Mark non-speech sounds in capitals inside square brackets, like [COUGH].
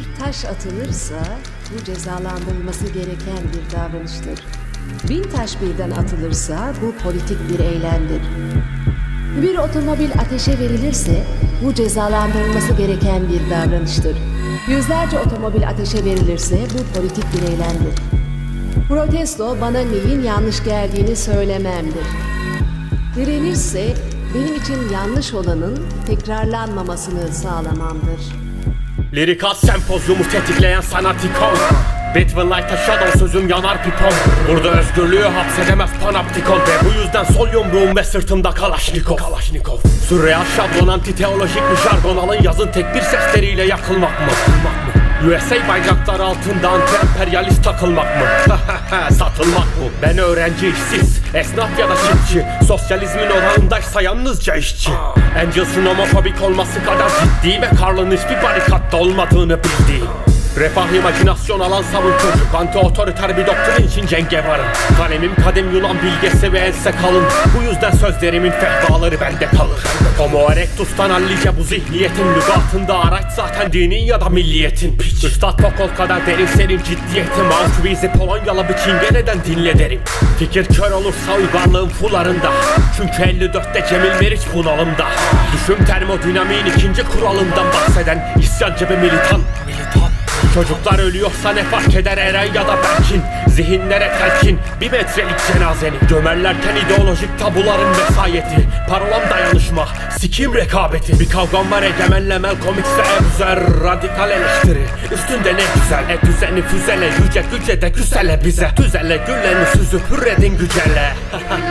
Bir taş atılırsa bu cezalandırılması gereken bir davranıştır. Bin taş birden atılırsa bu politik bir eylemdir. Bir otomobil ateşe verilirse bu cezalandırılması gereken bir davranıştır. Yüzlerce otomobil ateşe verilirse bu politik bir eylemdir. Protesto bana neyin yanlış geldiğini söylememdir. Direnirse benim için yanlış olanın tekrarlanmamasını sağlamamdır. Lirikat sempozyumu tetikleyen sanat ikon Between light a shadow sözüm yanar pipon Burada özgürlüğü hapsedemez panoptikon. Ve bu yüzden sol yumruğum ve sırtımda kalaşnikov Kalaşnikov Sürreal şablon antiteolojik bir jargon. Alın yazın tek bir sesleriyle yakılmak mı? Yakılmak mı? USA bayrakları altında anti-emperyalist takılmak mı? [LAUGHS] Satılmak mı? Ben öğrenci işsiz, esnaf ya da çiftçi Sosyalizmin odağındaysa yalnızca işçi Angels'ın homofobik olması kadar ciddi Ve Karl'ın hiçbir barikatta olmadığını bildiği Refah imajinasyon alan savun çocuk. Anti otoriter bir doktrin için cenge varım Kalemim kadim Yunan bilgesi ve ense kalın. Bu yüzden sözlerimin fehvaları bende kalır. Homo erectus'tan hallice bu zihniyetin Lügatında araç zaten dinin ya da milliyetin. Piç. Üstad Pokol kadar derin senin ciddiyetin. Auschwitz'i Polonyalı bir çingeneden dinle derim Fikir kör olursa uygarlığın fularında. Çünkü 54'te Cemil Meriç bunalımda. Düşün termodinamiğin ikinci kuralından bahseden isyancı bir militan. Militan Çocuklar ölüyorsa ne fark eder Eren ya da Berkin. Zihinlere telkin bir metrelik cenazeni. Gömerlerken ideolojik tabuların vesayeti. Parolam dayanışma, sikim rekabeti. Bir kavgam var egemenle X'e Ebuzer Radikal eleştiri, üstünde ne güzel E düzeni füzele, yüce güce de güzele bize. Tüzele gülleni süzüp hürredin gücele [LAUGHS]